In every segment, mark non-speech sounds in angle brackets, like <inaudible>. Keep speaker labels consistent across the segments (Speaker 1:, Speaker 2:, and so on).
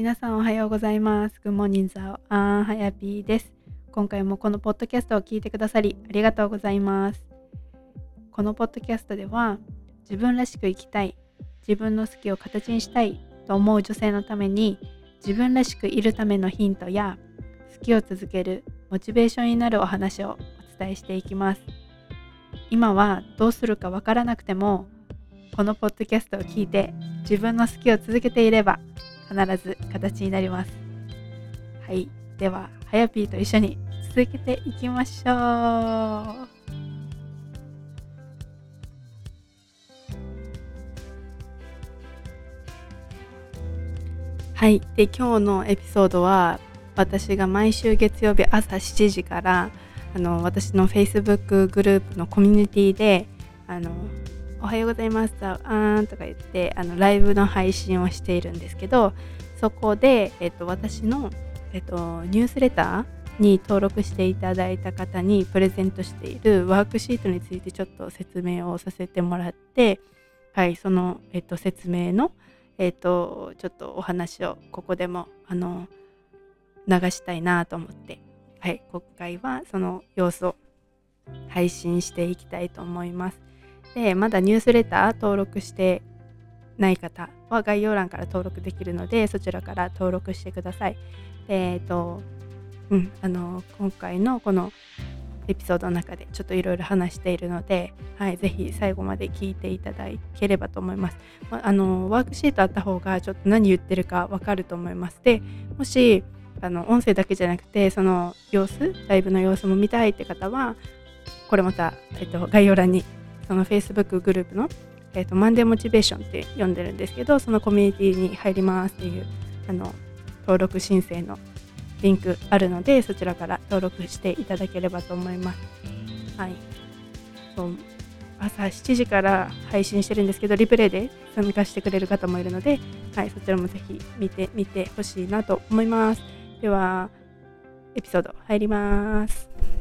Speaker 1: 皆さんおはようございます。Good morning, ザオアンハヤピーです。今回もこのポッドキャストを聞いてくださりありがとうございます。このポッドキャストでは自分らしく生きたい、自分の好きを形にしたいと思う女性のために自分らしくいるためのヒントや好きを続けるモチベーションになるお話をお伝えしていきます。今はどうするかわからなくてもこのポッドキャストを聞いて自分の好きを続けていれば必ず形になります。はい。では、はやぴーと一緒に続けていきましょう。はい。で、今日のエピソードは私が毎週月曜日朝7時からあの私の Facebook グループのコミュニティであのおはようございます。あーんとか言ってあのライブの配信をしているんですけど、そこで、えっと、私の、えっと、ニュースレターに登録していただいた方にプレゼントしているワークシートについてちょっと説明をさせてもらって、はい、その、えっと、説明の、えっと、ちょっとお話をここでもあの流したいなと思って、はい、今回はその様子を配信していきたいと思います。でまだニュースレター登録してない方は概要欄から登録できるのでそちらから登録してください。えっ、とうんあの今回のこのエピソードの中でちょっといろいろ話しているので、はい、ぜひ最後まで聞いていただければと思います。まあのワークシートあった方がちょっと何言ってるかわかると思います。でもしあの音声だけじゃなくてその様子ライブの様子も見たいって方はこれまた、えっと、概要欄にその Facebook グループの、えーと、マンデーモチベーションって読んでるんですけど、そのコミュニティに入りますっていうあの登録申請のリンクあるので、そちらから登録していただければと思います。はい。そう朝7時から配信してるんですけど、リプレイで参加してくれる方もいるので、はい、そちらもぜひ見てみてほしいなと思います。では、エピソード入ります。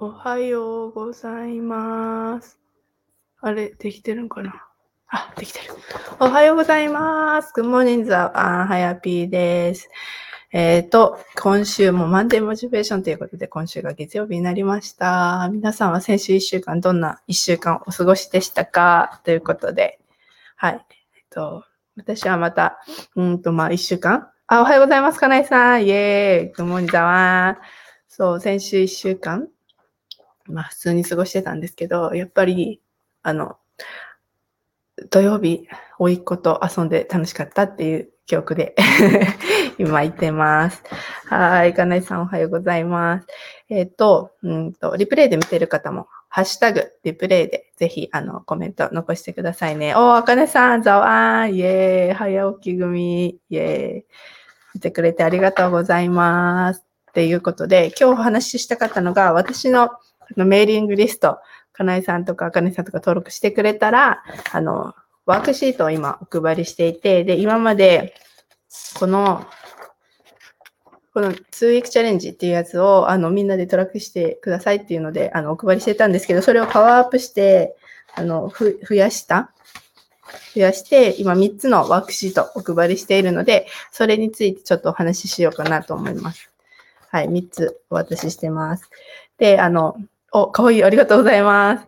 Speaker 1: おはようございます。あれ、できてるんかな？あ、できてる。おはようございます。Good morning, ザあはやぴーです。えっ、と、今週もマンデーモチベーションということで、今週が月曜日になりました。皆さんは先週1週間、どんな1週間お過ごしでしたか？ということで、はい。えっ、と、私はまた、うんと、まあ、1週間？あ、おはようございます、かなえさん。イェーイ。Good morning, ザワー。そう、先週1週間、まあ普通に過ごしてたんですけど、やっぱり、あの、土曜日、甥っ子と遊んで楽しかったっていう記憶で <laughs> 今言ってます。はい、かなえさんおはようございます。えっ、と、うんと、リプレイで見てる方も、ハッシュタグ、リプレイでぜひ、あの、コメント残してくださいね。おー、あかねさん、ざわーん、イェーイ、早起き組、イェーイ。見てくれてありがとうございます。っていうことで、今日お話ししたかったのが、私ののメーリングリスト、かなえさんとかあかねさんとか登録してくれたら、あの、ワークシートを今お配りしていて、で、今まで、この、この2ウィークチャレンジっていうやつを、あの、みんなでトラックしてくださいっていうので、あの、お配りしてたんですけど、それをパワーアップして、あの、ふ増やした増やして、今3つのワークシートお配りしているので、それについてちょっとお話ししようかなと思います。はい、3つお渡ししてます。で、あの、お、かわいい、ありがとうございます。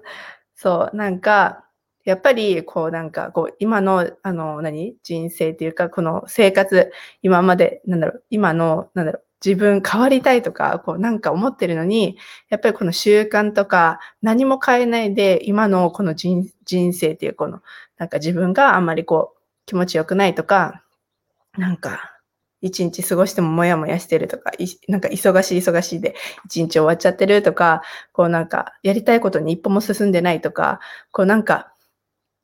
Speaker 1: そう、なんか、やっぱり、こう、なんか、こう、今の、あの、何？人生っていうか、この生活、今まで、なんだろう、今の、なんだろう、自分変わりたいとか、こう、なんか思ってるのに、やっぱりこの習慣とか、何も変えないで、今のこの人人生っていう、この、なんか自分があんまりこう、気持ちよくないとか、なんか、一日過ごしてももやもやしてるとか、なんか忙しい忙しいで一日終わっちゃってるとか、こうなんかやりたいことに一歩も進んでないとか、こうなんか、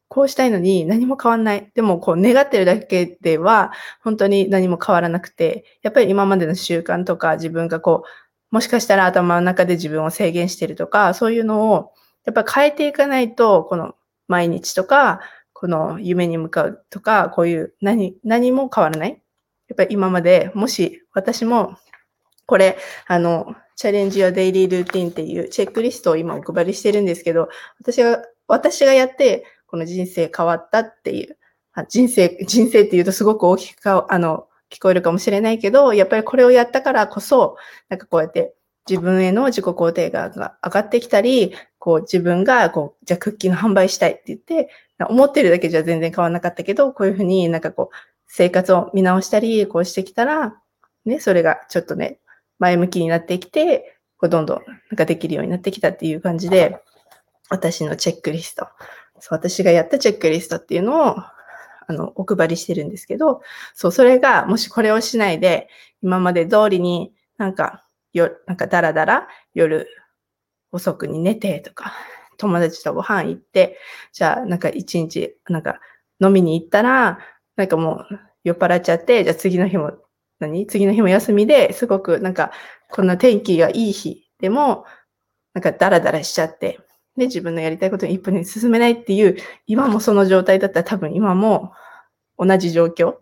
Speaker 1: こうしたいのに何も変わんない。でもこう願ってるだけでは本当に何も変わらなくて、やっぱり今までの習慣とか自分がこう、もしかしたら頭の中で自分を制限してるとか、そういうのをやっぱ変えていかないと、この毎日とか、この夢に向かうとか、こういう何、何も変わらない。やっぱり今まで、もし私も、これ、あの、チャレンジやデイリールーティンっていうチェックリストを今お配りしてるんですけど、私が、私がやって、この人生変わったっていう、あ人生、人生って言うとすごく大きくか、あの、聞こえるかもしれないけど、やっぱりこれをやったからこそ、なんかこうやって自分への自己肯定感が上がってきたり、こう自分がこう、じゃあクッキーの販売したいって言って、思ってるだけじゃ全然変わらなかったけど、こういうふうになんかこう、生活を見直したり、こうしてきたら、ね、それがちょっとね、前向きになってきて、こうどんどんなんかできるようになってきたっていう感じで、私のチェックリスト、そう私がやったチェックリストっていうのを、あの、お配りしてるんですけど、そう、それが、もしこれをしないで、今まで通りになんか、よ、なんかだらだら夜遅くに寝てとか、友達とご飯行って、じゃあなんか一日、なんか飲みに行ったら、なんかもう酔っ払っちゃって、じゃあ次の日も、何？次の日も休みですごくなんか、こんな天気がいい日でも、なんかダラダラしちゃって、で、自分のやりたいことに一歩に進めないっていう、今もその状態だったら多分今も同じ状況。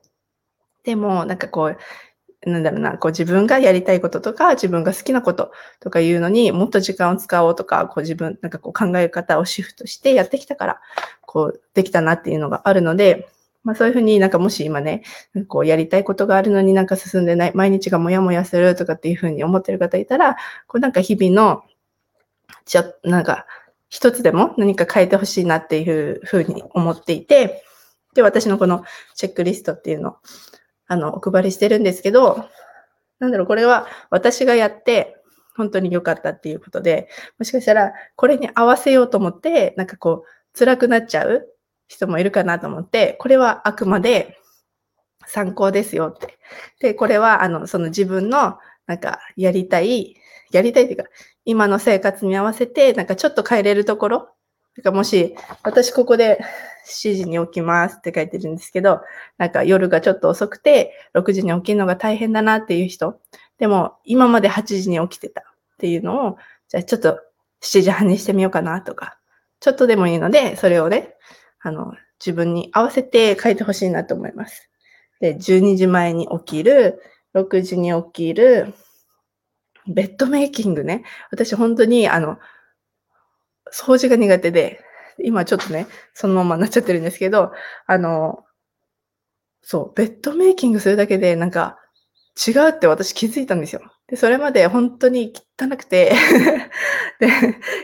Speaker 1: でも、なんかこう、なんだろうな、こう自分がやりたいこととか、自分が好きなこととかいうのにもっと時間を使おうとか、こう自分、なんかこう考え方をシフトしてやってきたから、こうできたなっていうのがあるので、まあそういうふうになんかもし今ね、こうやりたいことがあるのになんか進んでない、毎日がモヤモヤするとかっていうふうに思ってる方いたら、こうなんか日々の、ちょ、なんか一つでも何か変えてほしいなっていうふうに思っていて、で、私のこのチェックリストっていうのあの、お配りしてるんですけど、なんだろう、これは私がやって本当に良かったっていうことで、もしかしたらこれに合わせようと思って、なんかこう、辛くなっちゃう人もいるかなと思って、これはあくまで参考ですよって。で、これは、あの、その自分の、なんか、やりたい、やりたいっていうか、今の生活に合わせて、なんかちょっと変えれるところ、かもし、私ここで7時に起きますって書いてるんですけど、なんか夜がちょっと遅くて、6時に起きるのが大変だなっていう人、でも今まで8時に起きてたっていうのを、じゃあちょっと7時半にしてみようかなとか、ちょっとでもいいので、それをね、あの、自分に合わせて書いてほしいなと思います。で、12時前に起きる、6時に起きる、ベッドメイキングね。私本当に、あの、掃除が苦手で、今ちょっとね、そのままなっちゃってるんですけど、あの、そう、ベッドメイキングするだけでなんか違うって私気づいたんですよ。で、それまで本当に汚くて <laughs> で、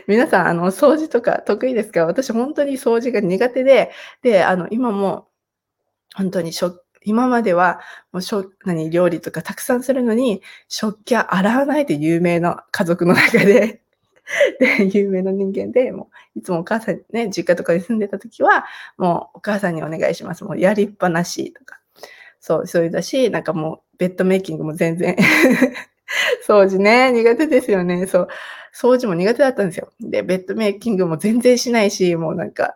Speaker 1: 皆さん、あの、掃除とか得意ですか？私本当に掃除が苦手で、で、あの、今も本当にしょ、今までは、もうしょ、何、料理とかたくさんするのに、食器は洗わないで有名な家族の中で <laughs> で、有名な人間で、もう、いつもお母さんね、実家とかに住んでた時は、もうお母さんにお願いします。もうやりっぱなしとか。そう、そういうだし、なんかもう、ベッドメイキングも全然 <laughs> 掃除ね、苦手ですよね。そう。掃除も苦手だったんですよ。で、ベッドメイキングも全然しないし、もうなんか、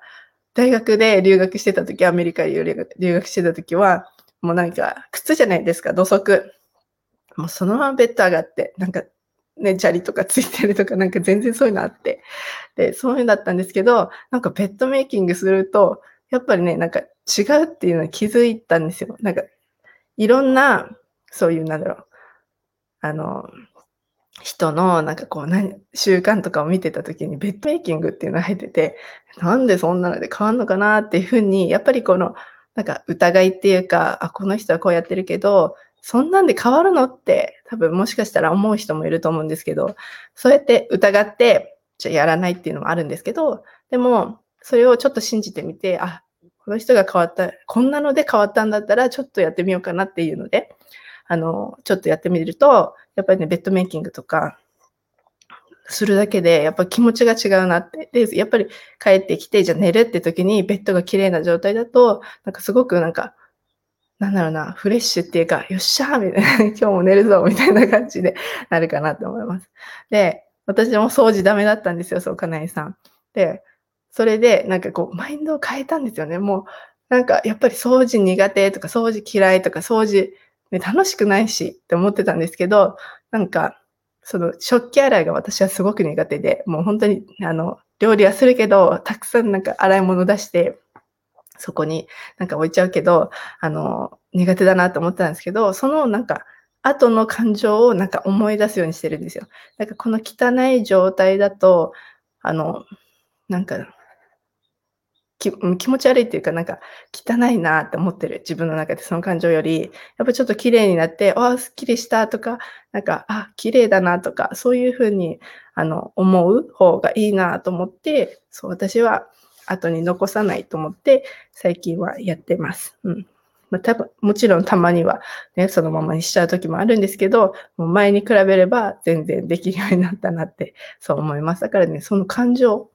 Speaker 1: 大学で留学してた時、アメリカに留学してた時は、もうなんか、靴じゃないですか、土足。もうそのままベッド上がって、なんかね、砂利とかついてるとか、なんか全然そういうのあって。で、そういうのだったんですけど、なんかペットメイキングすると、やっぱりね、なんか違うっていうのに気づいたんですよ。なんか、いろんな、そういう、なんだろう、あの、人の、なんかこう、何、習慣とかを見てた時に、ベッドメイキングっていうのが入ってて、なんでそんなので変わんのかなっていうふうに、やっぱりこの、なんか疑いっていうか、あ、この人はこうやってるけど、そんなんで変わるのって多分もしかしたら思う人もいると思うんですけど、そうやって疑って、じゃやらないっていうのもあるんですけど、でも、それをちょっと信じてみて、あ、この人が変わった、こんなので変わったんだったら、ちょっとやってみようかなっていうので、あの、ちょっとやってみると、やっぱりね、ベッドメイキングとか、するだけで、やっぱ気持ちが違うなって。で、やっぱり帰ってきて、じゃあ寝るって時にベッドが綺麗な状態だと、なんかすごくなんか、なんだろうな、フレッシュっていうか、よっしゃーみたいな、<laughs> 今日も寝るぞみたいな感じでなるかなと思います。で、私も掃除ダメだったんですよ、そう、かなえさん。で、それで、なんかこう、マインドを変えたんですよね。もう、なんか、やっぱり掃除苦手とか、掃除嫌いとか、掃除、ね、楽しくないしって思ってたんですけど、なんか、その食器洗いが私はすごく苦手で、もう本当に、あの、料理はするけど、たくさんなんか洗い物出して、そこになんか置いちゃうけど、あの、苦手だなと思ったんですけど、そのなんか後の感情をなんか思い出すようにしてるんですよ。なんかこの汚い状態だと、あの、なんか、き気持ち悪いっていうか、なんか汚いなって思ってる自分の中でその感情より、やっぱちょっと綺麗になって、ああ、すっきりしたとか、なんか、あ、綺麗だなとか、そういうふうにあの思う方がいいなと思って、そう、私は後に残さないと思って、最近はやってます。うん。まあ、多分、もちろんたまにはね、そのままにしちゃう時もあるんですけど、もう前に比べれば全然できるようになったなって、そう思います。だからね、その感情、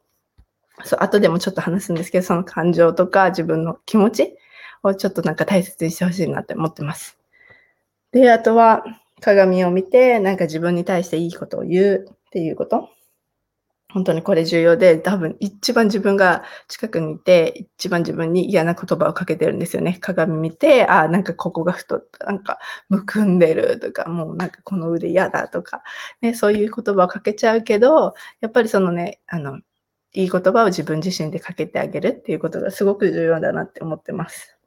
Speaker 1: そう、後でもちょっと話すんですけど、その感情とか自分の気持ちをちょっとなんか大切にしてほしいなって思ってます。で、あとは鏡を見て、なんか自分に対していいことを言うっていうこと。本当にこれ重要で、多分一番自分が近くにいて、一番自分に嫌な言葉をかけてるんですよね。鏡見て、あ、なんかここが太った、なんかむくんでるとか、もうなんかこの腕嫌だとか、ね、そういう言葉をかけちゃうけど、やっぱりそのね、あの、いい言葉を自分自身でかけてあげるっていうことがすごく重要だなって思ってます。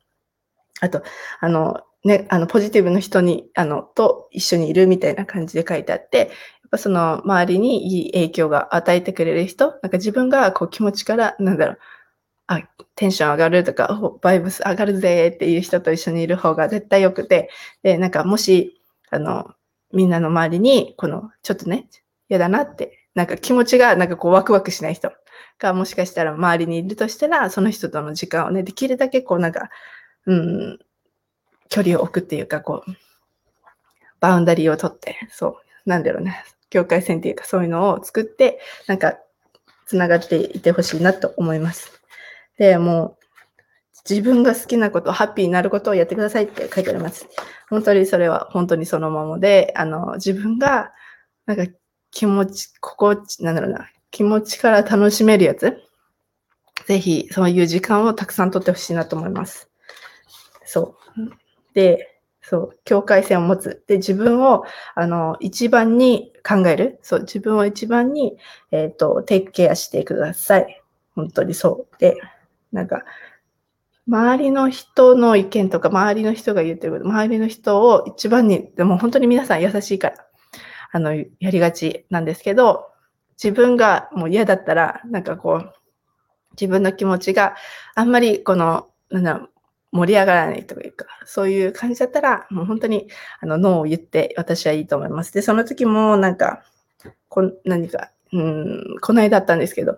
Speaker 1: あと、あの、ね、あの、ポジティブの人に、あの、と一緒にいるみたいな感じで書いてあって、やっぱその周りにいい影響が与えてくれる人、なんか自分がこう気持ちから、なんだろう、あ、テンション上がるとか、バイブス上がるぜっていう人と一緒にいる方が絶対良くて、で、なんかもし、あの、みんなの周りに、この、ちょっとね、嫌だなって、なんか気持ちがなんかこうワクワクしない人がもしかしたら周りにいるとしたら、その人との時間をね、できるだけこうなんか、うん、距離を置くっていうか、こう、バウンダリーを取って、そう、なんだろうね、境界線っていうかそういうのを作って、なんか、つながっていてほしいなと思います。で、もう、自分が好きなこと、ハッピーになることをやってくださいって書いてあります。本当にそれは本当にそのままで、あの、自分が、なんか気持ち、心地、なんだろうな、気持ちから楽しめるやつ。ぜひ、そういう時間をたくさん取ってほしいなと思います。そう。で、そう、境界線を持つ。で、自分を、あの、一番に考える。そう、自分を一番に、えっ、ー、と、テイクケアしてください。本当にそう。で、なんか、周りの人の意見とか、周りの人が言ってること、周りの人を一番に、でも本当に皆さん優しいから、あの、やりがちなんですけど、自分がもう嫌だったら、なんかこう、自分の気持ちがあんまりこの、なんだろう、盛り上がらないというか、そういう感じだったら、もう本当に、あの、ノーを言って私はいいと思います。で、その時も、なんか、こ何か、うん、この間だったんですけど、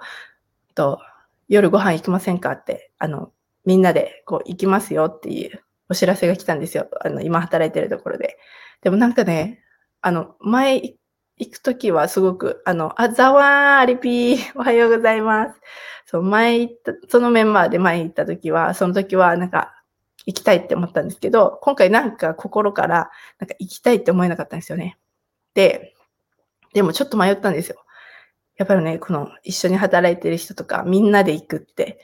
Speaker 1: と、夜ご飯行きませんかって、あの、みんなで、こう、行きますよっていうお知らせが来たんですよ。あの、今働いてるところで。でもなんかね、あの、前行くときはすごく、あの、あ、ざわー、アリピー、<laughs> おはようございます。そう、前行った、そのメンバーで前行ったときは、その時は、なんか、行きたいって思ったんですけど、今回なんか心からなんか行きたいって思えなかったんですよね。で、でもちょっと迷ったんですよ。やっぱりね、この一緒に働いてる人とかみんなで行くって、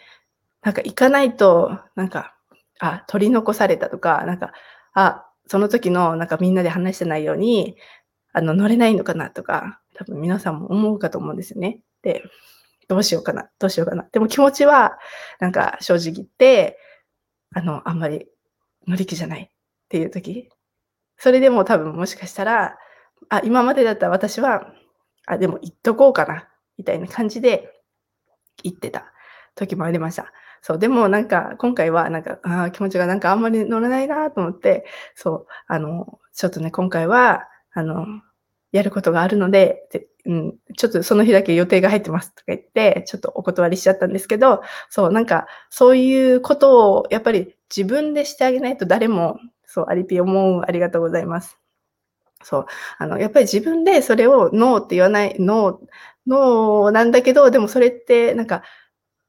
Speaker 1: なんか行かないと、なんか、あ、取り残されたとか、なんか、あ、その時のなんかみんなで話してないように、あの、乗れないのかなとか、多分皆さんも思うかと思うんですよね。で、どうしようかな、どうしようかな。でも気持ちは、なんか正直言って、あの、あんまり乗り気じゃないっていう時、それでも多分もしかしたら、あ、今までだったら私は、あ、でも行っとこうかな、みたいな感じで行ってた時もありました。そう、でもなんか今回はなんか、あ気持ちがなんかあんまり乗らないなと思って、そう、あの、ちょっとね、今回は、あの、やることがあるので、でうん、ちょっとその日だけ予定が入ってますとか言って、ちょっとお断りしちゃったんですけど、そう、なんか、そういうことをやっぱり自分でしてあげないと誰も、そう、アリピ思う、ありがとうございます。そう、あの、やっぱり自分でそれをノーって言わない、ノー、ノーなんだけど、でもそれってなんか、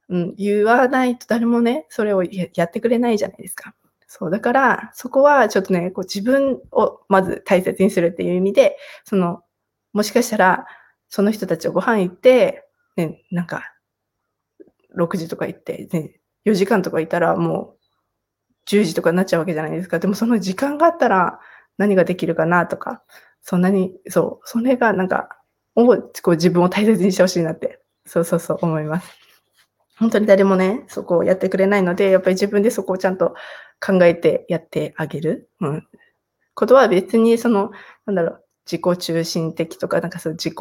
Speaker 1: うん、言わないと誰もね、それをやってくれないじゃないですか。そう、だから、そこはちょっとね、こう自分をまず大切にするっていう意味で、その、もしかしたら、その人たちをご飯行って、ね、なんか、6時とか行って、ね、4時間とかいたらもう10時とかになっちゃうわけじゃないですか。でもその時間があったら何ができるかなとか、そんなに、そう、それがなんか、をこう自分を大切にしてほしいなって、そうそうそう思います。本当に誰もね、そこをやってくれないので、やっぱり自分でそこをちゃんと考えてやってあげる。うん。ことは別にその、なんだろう、自己中心的とか、なんかそう自己、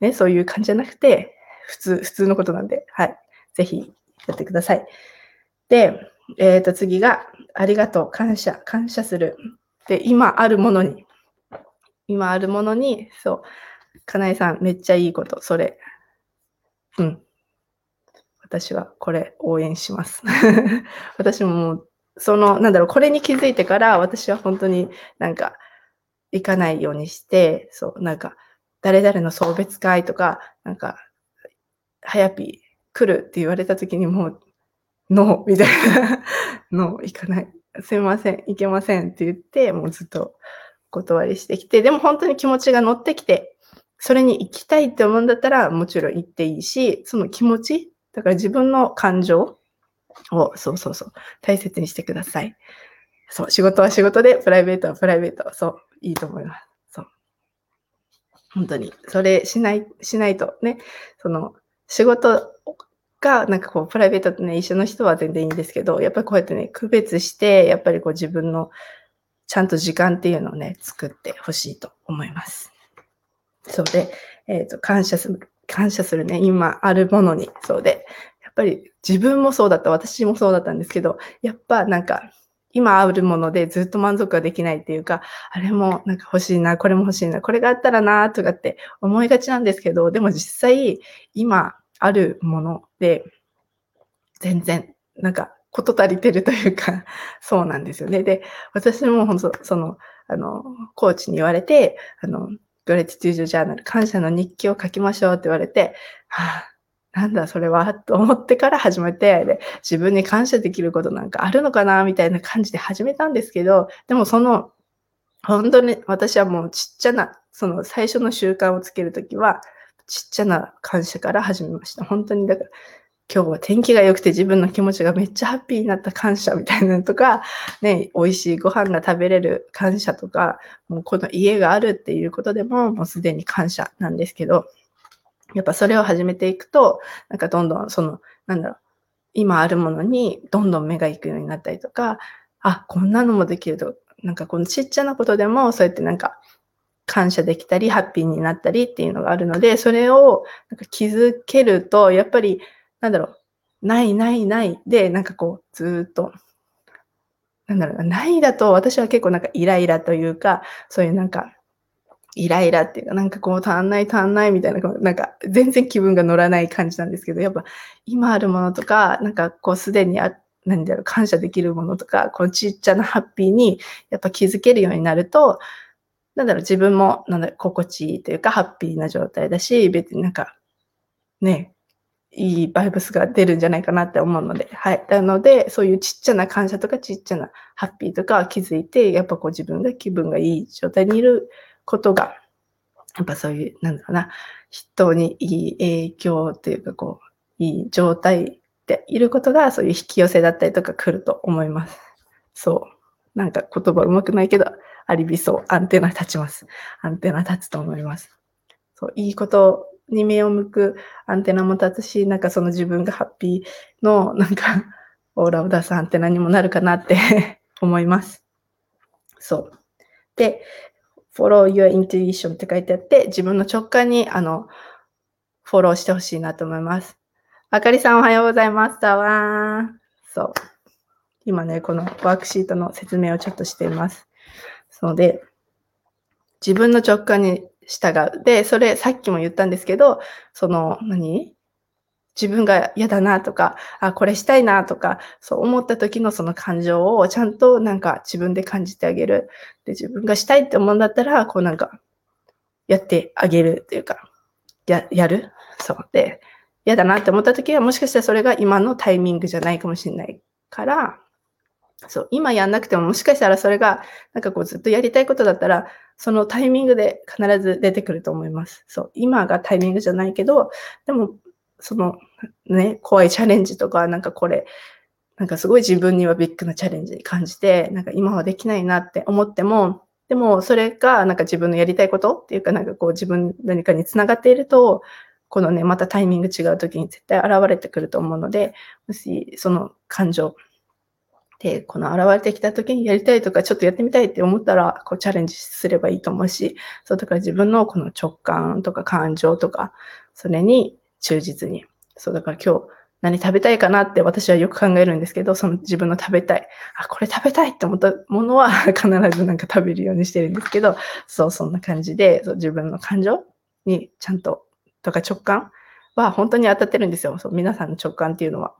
Speaker 1: ね、そういう感じじゃなくて、普通、普通のことなんで、はい。ぜひやってください。で、えっ、ー、と、次が、ありがとう、感謝、感謝する。で、今あるものに、今あるものに、そう、かなえさん、めっちゃいいこと、それ。うん。私はこれ応援します。<laughs> 私ももう、その、なんだろう、これに気づいてから、私は本当になんか、行かないようにして、そう、なんか、誰々の送別会とか、なんか、はやぴ来るって言われた時にもう、ノーみたいな、<laughs> ノー行かない。すいません、行けませんって言って、もうずっと断りしてきて、でも本当に気持ちが乗ってきて、それに行きたいって思うんだったら、もちろん行っていいし、その気持ち、だから自分の感情を、そうそうそう、大切にしてください。そう、仕事は仕事で、プライベートはプライベート。そう、いいと思います。そう。本当に、それしない、しないとね、その、仕事が、なんかこう、プライベートとね、一緒の人は全然いいんですけど、やっぱりこうやってね、区別して、やっぱりこう自分のちゃんと時間っていうのをね、作ってほしいと思います。そうで、えっ、ー、と、感謝する、感謝するね、今あるものに、そうで、やっぱり自分もそうだった、私もそうだったんですけど、やっぱなんか、今あるものでずっと満足ができないっていうか、あれもなんか欲しいな、これも欲しいな、これがあったらな、とかって思いがちなんですけど、でも実際、今あるもので、全然、なんか、こと足りてるというか、<laughs> そうなんですよね。で、私も本当、その、あの、コーチに言われて、あの、グレティテュージョジャーナル、感謝の日記を書きましょうって言われて、はあ、なんだそれはと思ってから始めて、で、自分に感謝できることなんかあるのかなみたいな感じで始めたんですけど、でもその、本当に私はもうちっちゃな、その最初の習慣をつけるときは、ちっちゃな感謝から始めました。本当に、だから、今日は天気が良くて自分の気持ちがめっちゃハッピーになった感謝みたいなのとか、ね、美味しいご飯が食べれる感謝とか、もうこの家があるっていうことでももうすでに感謝なんですけど、やっぱそれを始めていくと、なんかどんどんその、なんだろう、今あるものにどんどん目が行くようになったりとか、あ、こんなのもできると、なんかこのちっちゃなことでもそうやってなんか感謝できたり、ハッピーになったりっていうのがあるので、それをなんか気づけると、やっぱりなんだろう、ないないない。で、なんかこう、ずっと、なんだろうな、ないだと私は結構なんかイライラというか、そういうなんか、イライラっていうか、なんかこう足んない足んないみたいな、なんか全然気分が乗らない感じなんですけど、やっぱ今あるものとか、なんかこうすでにあ、なんだろう、感謝できるものとか、このちっちゃなハッピーにやっぱ気づけるようになると、なんだろう、自分も、なんだろう、心地いいというか、ハッピーな状態だし、別になんか、ね、いいバイブスが出るんじゃないかなって思うので、はい。なので、そういうちっちゃな感謝とかちっちゃなハッピーとか気づいて、やっぱこう自分が気分がいい状態にいることが、やっぱそういう、なんだろうな、人にいい影響っていうか、こう、いい状態でいることが、そういう引き寄せだったりとか来ると思います。そう。なんか言葉うまくないけど、ありびそう。アンテナ立ちます。アンテナ立つと思います。そう、いいことに目を向くアンテナも立つし、なんかその自分がハッピーのなんかオーラを出すアンテナにもなるかなって <laughs> 思います。そう。で、follow your intuition って書いてあって、自分の直感にあの、フォローしてほしいなと思います。あかりさんおはようございます。だわー。そう。今ね、このワークシートの説明をちょっとしています。そうで、自分の直感に従う。で、それさっきも言ったんですけど、その何、自分が嫌だなとか、あ、これしたいなとか、そう思った時のその感情をちゃんとなんか自分で感じてあげる。で、自分がしたいって思うんだったら、こうなんか、やってあげるっていうか、や、やる？そう。で、嫌だなって思った時は、もしかしたらそれが今のタイミングじゃないかもしれないから、そう、今やんなくてももしかしたらそれが、なんかこうずっとやりたいことだったら、そのタイミングで必ず出てくると思います。そう、今がタイミングじゃないけど、でも、そのね、怖いチャレンジとか、なんかこれ、なんかすごい自分にはビッグなチャレンジに感じて、なんか今はできないなって思っても、でもそれがなんか自分のやりたいことっていうか、なんかこう自分何かにつながっていると、このね、またタイミング違う時に絶対現れてくると思うので、もしその感情で、この現れてきた時にやりたいとか、ちょっとやってみたいって思ったら、こうチャレンジすればいいと思うし、そう、だから自分のこの直感とか感情とか、それに忠実に。そう、だから今日何食べたいかなって私はよく考えるんですけど、その自分の食べたい。あ、これ食べたいって思ったものは <laughs> 必ずなんか食べるようにしてるんですけど、そう、そんな感じで、そう自分の感情にちゃんと、とか直感は本当に当たってるんですよ。そう、皆さんの直感っていうのは。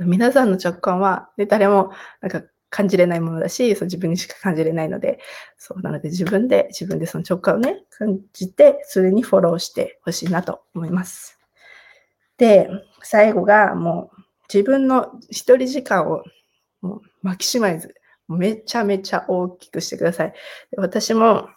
Speaker 1: 皆さんの直感は、ね、誰もなんか感じれないものだし、そう自分にしか感じれないので、そうなので自分で、自分でその直感をね、感じて、それにフォローしてほしいなと思います。で、最後がもう自分の一人時間をもうマキシマイズ、めちゃめちゃ大きくしてください。私も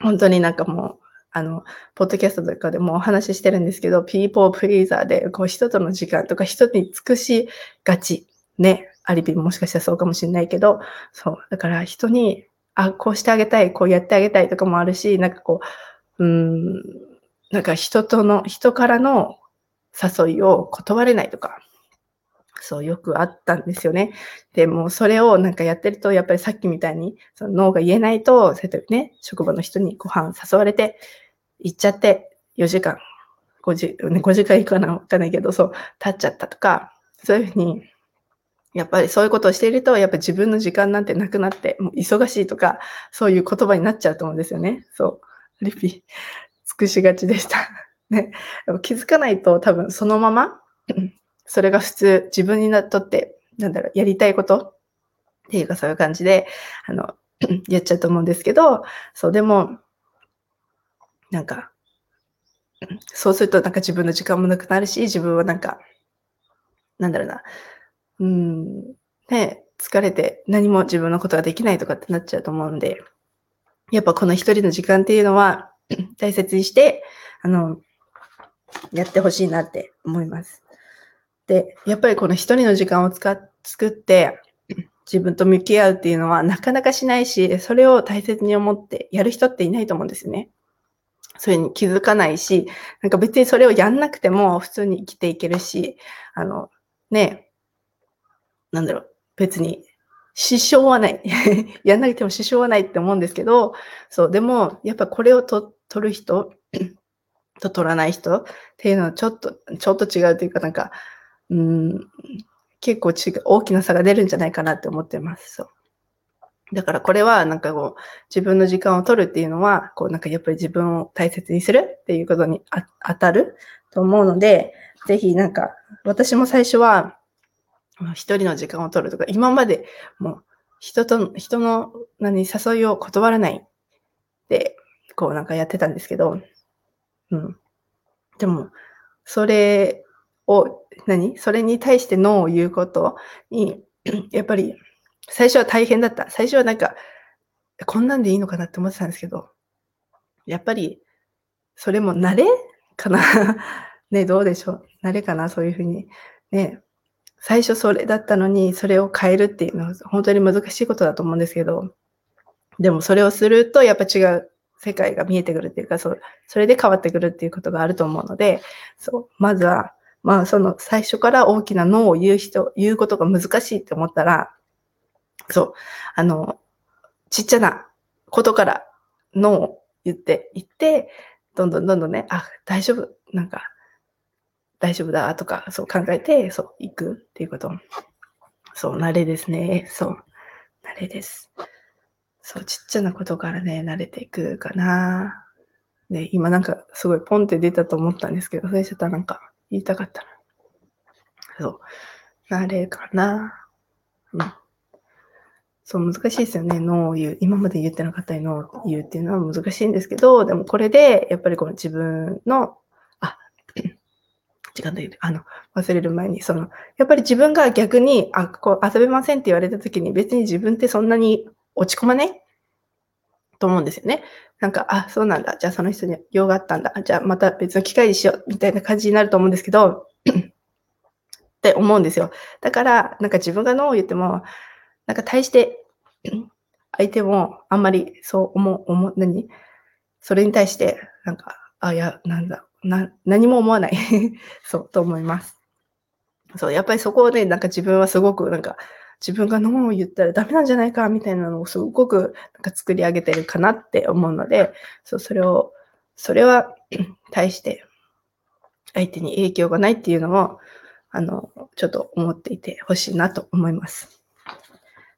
Speaker 1: 本当になんかもうあの、ポッドキャストとかでもお話ししてるんですけど、ピーポープリーザーで、こう、人との時間とか、人に尽くしがち。ね。ありびもしかしたらそうかもしれないけど、そう。だから人に、あ、こうしてあげたい、こうやってあげたいとかもあるし、なんかこう、うん、なんか人との、人からの誘いを断れないとか、そうよくあったんですよね。でもそれをなんかやってると、やっぱりさっきみたいにその脳が言えないと、そういうね、職場の人にご飯誘われて、行っちゃって4時間、5時、5時間いくかなわかんないけど、そう、経っちゃったとか、そういうふうに、やっぱりそういうことをしていると、やっぱ自分の時間なんてなくなって、もう忙しいとか、そういう言葉になっちゃうと思うんですよね。そう。リピ、尽くしがちでした。<laughs> ね。で気づかないと多分そのまま、それが普通、自分にとって、なんだろう、やりたいことっていうかそういう感じで、あの、やっちゃうと思うんですけど、そう、でも、なんか、そうするとなんか自分の時間もなくなるし、自分はなんか、なんだろうな、うん、ね、疲れて何も自分のことができないとかってなっちゃうと思うんで、やっぱこの一人の時間っていうのは <clears throat> 大切にして、あの、やってほしいなって思います。で、やっぱりこの一人の時間を使っ作って、自分と向き合うっていうのはなかなかしないし、それを大切に思ってやる人っていないと思うんですね。それに気づかないし、なんか別にそれをやんなくても普通に生きていけるし、あの、ね、なんだろう、別に支障はない。<laughs> やんなくても支障はないって思うんですけど、そう、でも、やっぱこれをと取る人と取らない人っていうのはちょっと、ちょっと違うというか、なんか、うん、結構違う、大きな差が出るんじゃないかなって思ってます。そう。だからこれはなんかこう自分の時間を取るっていうのはこうなんかやっぱり自分を大切にするっていうことに当たると思うので、ぜひなんか私も最初は一人の時間を取るとか今までもう人と、人の何誘いを断らないでこうなんかやってたんですけど、うん。でもそれを何？それに対してノーを言うことにやっぱり最初は大変だった。最初はなんか、こんなんでいいのかなって思ってたんですけど、やっぱり、それも慣れかな？<laughs> ね、どうでしょう？慣れかな？そういうふうに。ね、最初それだったのに、それを変えるっていうのは本当に難しいことだと思うんですけど、でもそれをすると、やっぱ違う世界が見えてくるっていうか、そう、それで変わってくるっていうことがあると思うので、そう、まずは、まあその最初から大きなノーを言う人、言うことが難しいって思ったら、そう、あの、ちっちゃなことからノーを言っていって、どんどんどんどんね、あ、大丈夫、なんか、大丈夫だとか、そう考えて、そう、行くっていうこと。そう、慣れですね。そう、慣れです。そう、ちっちゃなことからね、慣れていくかな。ね、今なんかすごいポンって出たと思ったんですけど、それちょっとなんか言いたかったな。そう、慣れかな。うん。そう、難しいですよね。ノーを言う。今まで言ってなかったりノーを言うっていうのは難しいんですけど、でもこれで、やっぱりこの自分の、あ、<clears throat> 時間で、あの、忘れる前に、その、やっぱり自分が逆に、あ、こう遊べませんって言われた時に別に自分ってそんなに落ち込まない？と思うんですよね。なんか、あ、そうなんだ。じゃあその人に用があったんだ。じゃあまた別の機会にしよう。みたいな感じになると思うんですけど、<clears throat> って思うんですよ。だから、なんか自分がノーを言っても、なんか対して <clears throat> 相手もあんまりそう思う、思、何？それに対して、なんか、あ、いや、なんだ、な、何も思わない <laughs> そう、と思います。そう、やっぱりそこをね、なんか自分はすごく、なんか、自分がノーを言ったらダメなんじゃないかみたいなのをすごくなんか作り上げてるかなって思うので、そう、それを、それは <clears throat> 対して相手に影響がないっていうのも、あの、ちょっと思っていてほしいなと思います。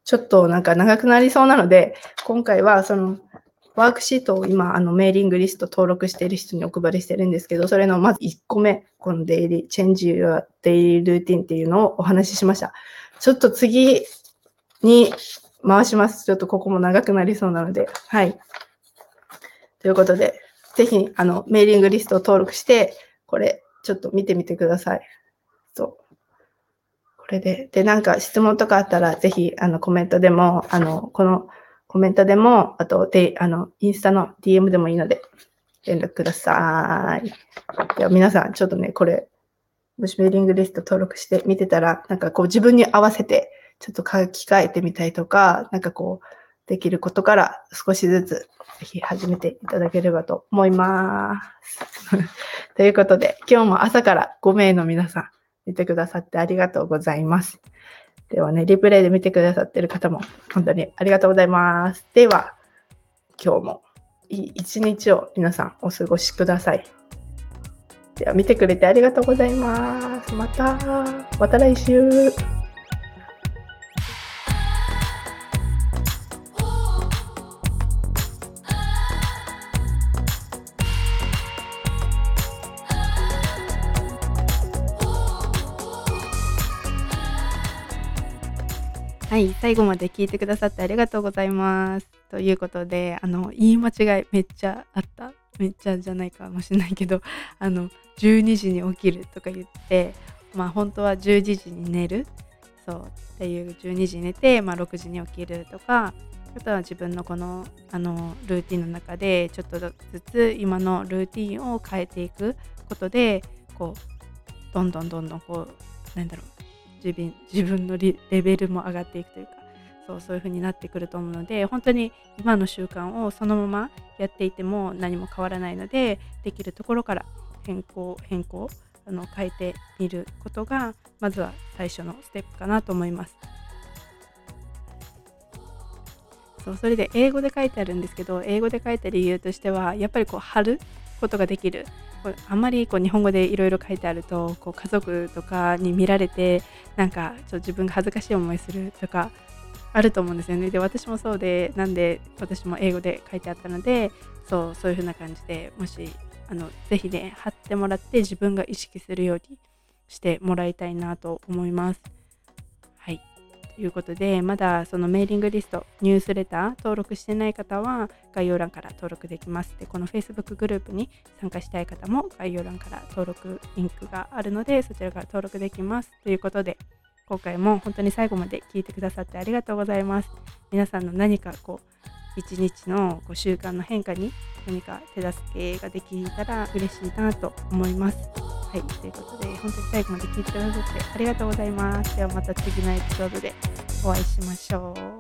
Speaker 1: ちょっとなんか長くなりそうなので、今回はそのワークシートを今、あのメーリングリスト登録している人にお配りしてるんですけど、それのまず1個目、このデイリー、チェンジ your daily routine っていうのをお話ししました。ちょっと次に回します。ちょっとここも長くなりそうなので、はい。ということで、ぜひ、あの、メーリングリストを登録して、これ、ちょっと見てみてください。そう。これで、で、なんか質問とかあったら、ぜひ、あの、コメントでも、あの、このコメントでも、あと、で、あの、インスタの DM でもいいので、連絡ください。では、皆さん、ちょっとね、これ、もしメーリングリスト登録して見てたら、なんかこう自分に合わせて、ちょっと書き換えてみたいとか、なんかこう、できることから少しずつ、ぜひ始めていただければと思います。<laughs> ということで、今日も朝から5名の皆さん、見てくださってありがとうございます。ではね、リプレイで見てくださってる方も本当にありがとうございます。では、今日もいい一日を皆さんお過ごしください。では、見てくれてありがとうございます。また、また来週。はい、最後まで聞いてくださってありがとうございます。ということで、あの、言い間違いめっちゃあった。めっちゃじゃないかもしれないけど、<laughs> あの、12時に起きるとか言って、まあ本当は10時に寝る。そうっていう12時に寝て、まあ、6時に起きるとかあとは自分のこのあのルーティンの中でちょっとずつ今のルーティンを変えていくことでこうどんどんどんどんこうなんだろう自分自分のレベルも上がっていくというかそうそういう風になってくると思うので本当に今の習慣をそのままやっていても何も変わらないのでできるところから変更変更あの変えてみることがまずは最初のステップかなと思います。そうそれで英語で書いてあるんですけど英語で書いた理由としてはやっぱりこう貼ることができるこれあんまりこう日本語でいろいろ書いてあるとこう家族とかに見られてなんかちょっと自分が恥ずかしい思いするとかあると思うんですよね。で私もそうでなんで私も英語で書いてあったのでそうそういう風な感じでもしあのぜひね貼ってもらって自分が意識するようにしてもらいたいなと思います。ということで、まだそのメーリングリスト、ニュースレター登録してない方は概要欄から登録できます。で、この Facebook グループに参加したい方も概要欄から登録リンクがあるので、そちらから登録できます。ということで、今回も本当に最後まで聞いてくださってありがとうございます。皆さんの何かこう、一日のこう習慣の変化に何か手助けができたら嬉しいなと思います。はい、ということで、本当に最後まで聞いてくださってありがとうございます。ではまた次のエピソードでお会いしましょう。